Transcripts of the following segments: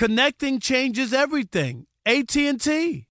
Connecting changes everything. AT&T.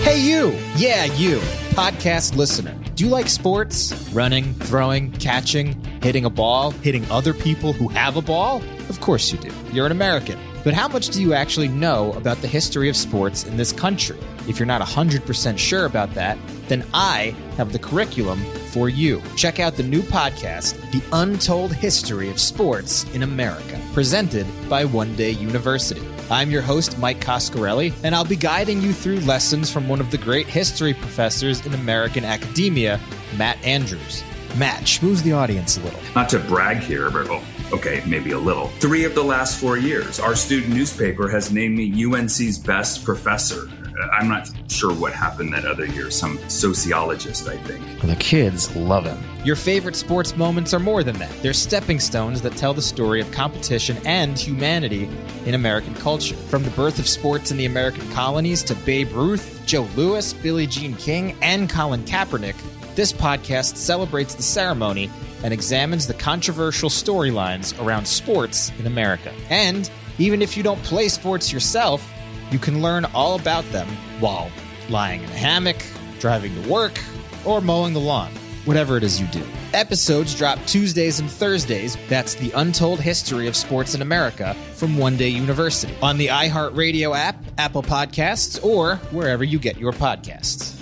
Hey, you! Yeah, you! Podcast listener. Do you like sports? Running, throwing, catching, hitting a ball, hitting other people who have a ball? Of course you do. You're an American. But how much do you actually know about the history of sports in this country? If you're not 100% sure about that, then I have the curriculum for you. Check out the new podcast, The Untold History of Sports in America, presented by One Day University. I'm your host, Mike Coscarelli, and I'll be guiding you through lessons from one of the great history professors in American academia, Matt Andrews. Matt, schmooze the audience a little. Not to brag here, but oh, okay, maybe a little. Three of the last four years, our student newspaper has named me UNC's best professor. Uh, I'm not sure what happened that other year. Some sociologist, I think. The kids love him. Your favorite sports moments are more than that. They're stepping stones that tell the story of competition and humanity in American culture. From the birth of sports in the American colonies to Babe Ruth, Joe Louis, Billie Jean King, and Colin Kaepernick, this podcast celebrates the ceremony and examines the controversial storylines around sports in America. And even if you don't play sports yourself, you can learn all about them while lying in a hammock, driving to work, or mowing the lawn, whatever it is you do. Episodes drop Tuesdays and Thursdays. That's the untold history of sports in America from One Day University on the iHeartRadio app, Apple Podcasts, or wherever you get your podcasts.